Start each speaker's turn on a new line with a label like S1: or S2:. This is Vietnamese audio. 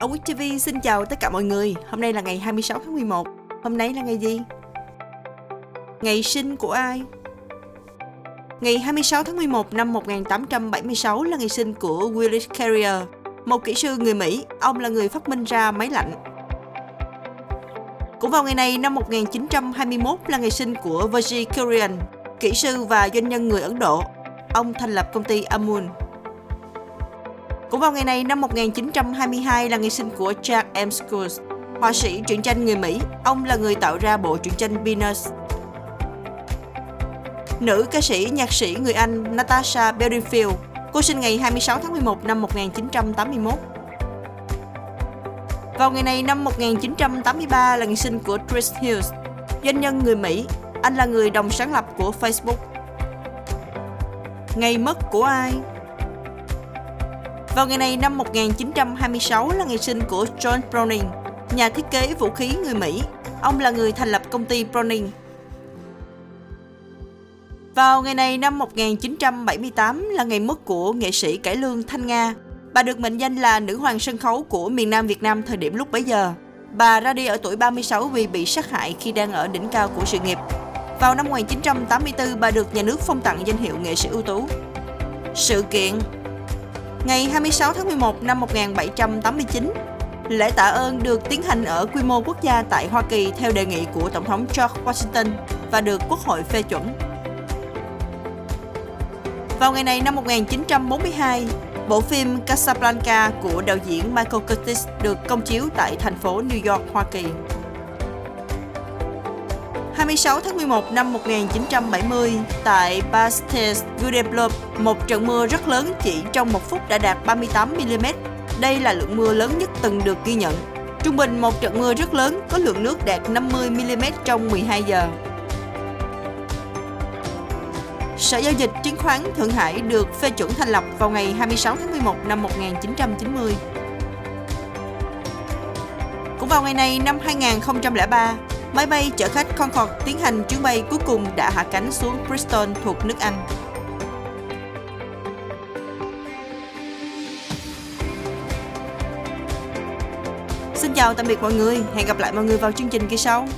S1: Ở TV xin chào tất cả mọi người. Hôm nay là ngày 26 tháng 11. Hôm nay là ngày gì? Ngày sinh của ai? Ngày 26 tháng 11 năm 1876 là ngày sinh của Willis Carrier, một kỹ sư người Mỹ. Ông là người phát minh ra máy lạnh. Cũng vào ngày này năm 1921 là ngày sinh của Virgil Kurian, kỹ sư và doanh nhân người Ấn Độ. Ông thành lập công ty Amul. Cũng vào ngày này năm 1922 là ngày sinh của Jack M. Schultz, họa sĩ truyện tranh người Mỹ. Ông là người tạo ra bộ truyện tranh Venus. Nữ ca sĩ, nhạc sĩ người Anh Natasha Bedingfield, cô sinh ngày 26 tháng 11 năm 1981. Vào ngày này năm 1983 là ngày sinh của Chris Hughes, doanh nhân người Mỹ. Anh là người đồng sáng lập của Facebook. Ngày mất của ai? Vào ngày này năm 1926 là ngày sinh của John Browning, nhà thiết kế vũ khí người Mỹ. Ông là người thành lập công ty Browning. Vào ngày này năm 1978 là ngày mất của nghệ sĩ cải lương Thanh Nga. Bà được mệnh danh là nữ hoàng sân khấu của miền Nam Việt Nam thời điểm lúc bấy giờ. Bà ra đi ở tuổi 36 vì bị sát hại khi đang ở đỉnh cao của sự nghiệp. Vào năm 1984, bà được nhà nước phong tặng danh hiệu nghệ sĩ ưu tú. Sự kiện Ngày 26 tháng 11 năm 1789, lễ tạ ơn được tiến hành ở quy mô quốc gia tại Hoa Kỳ theo đề nghị của Tổng thống George Washington và được Quốc hội phê chuẩn. Vào ngày này năm 1942, bộ phim Casablanca của đạo diễn Michael Curtis được công chiếu tại thành phố New York, Hoa Kỳ. 26 tháng 11 năm 1970, tại Bastes Gudeblop, một trận mưa rất lớn chỉ trong một phút đã đạt 38mm. Đây là lượng mưa lớn nhất từng được ghi nhận. Trung bình một trận mưa rất lớn có lượng nước đạt 50mm trong 12 giờ. Sở Giao dịch Chứng khoán Thượng Hải được phê chuẩn thành lập vào ngày 26 tháng 11 năm 1990. Cũng vào ngày này năm 2003, Máy bay chở khách Concorde tiến hành chuyến bay cuối cùng đã hạ cánh xuống Bristol thuộc nước Anh. Xin chào tạm biệt mọi người, hẹn gặp lại mọi người vào chương trình kỳ sau.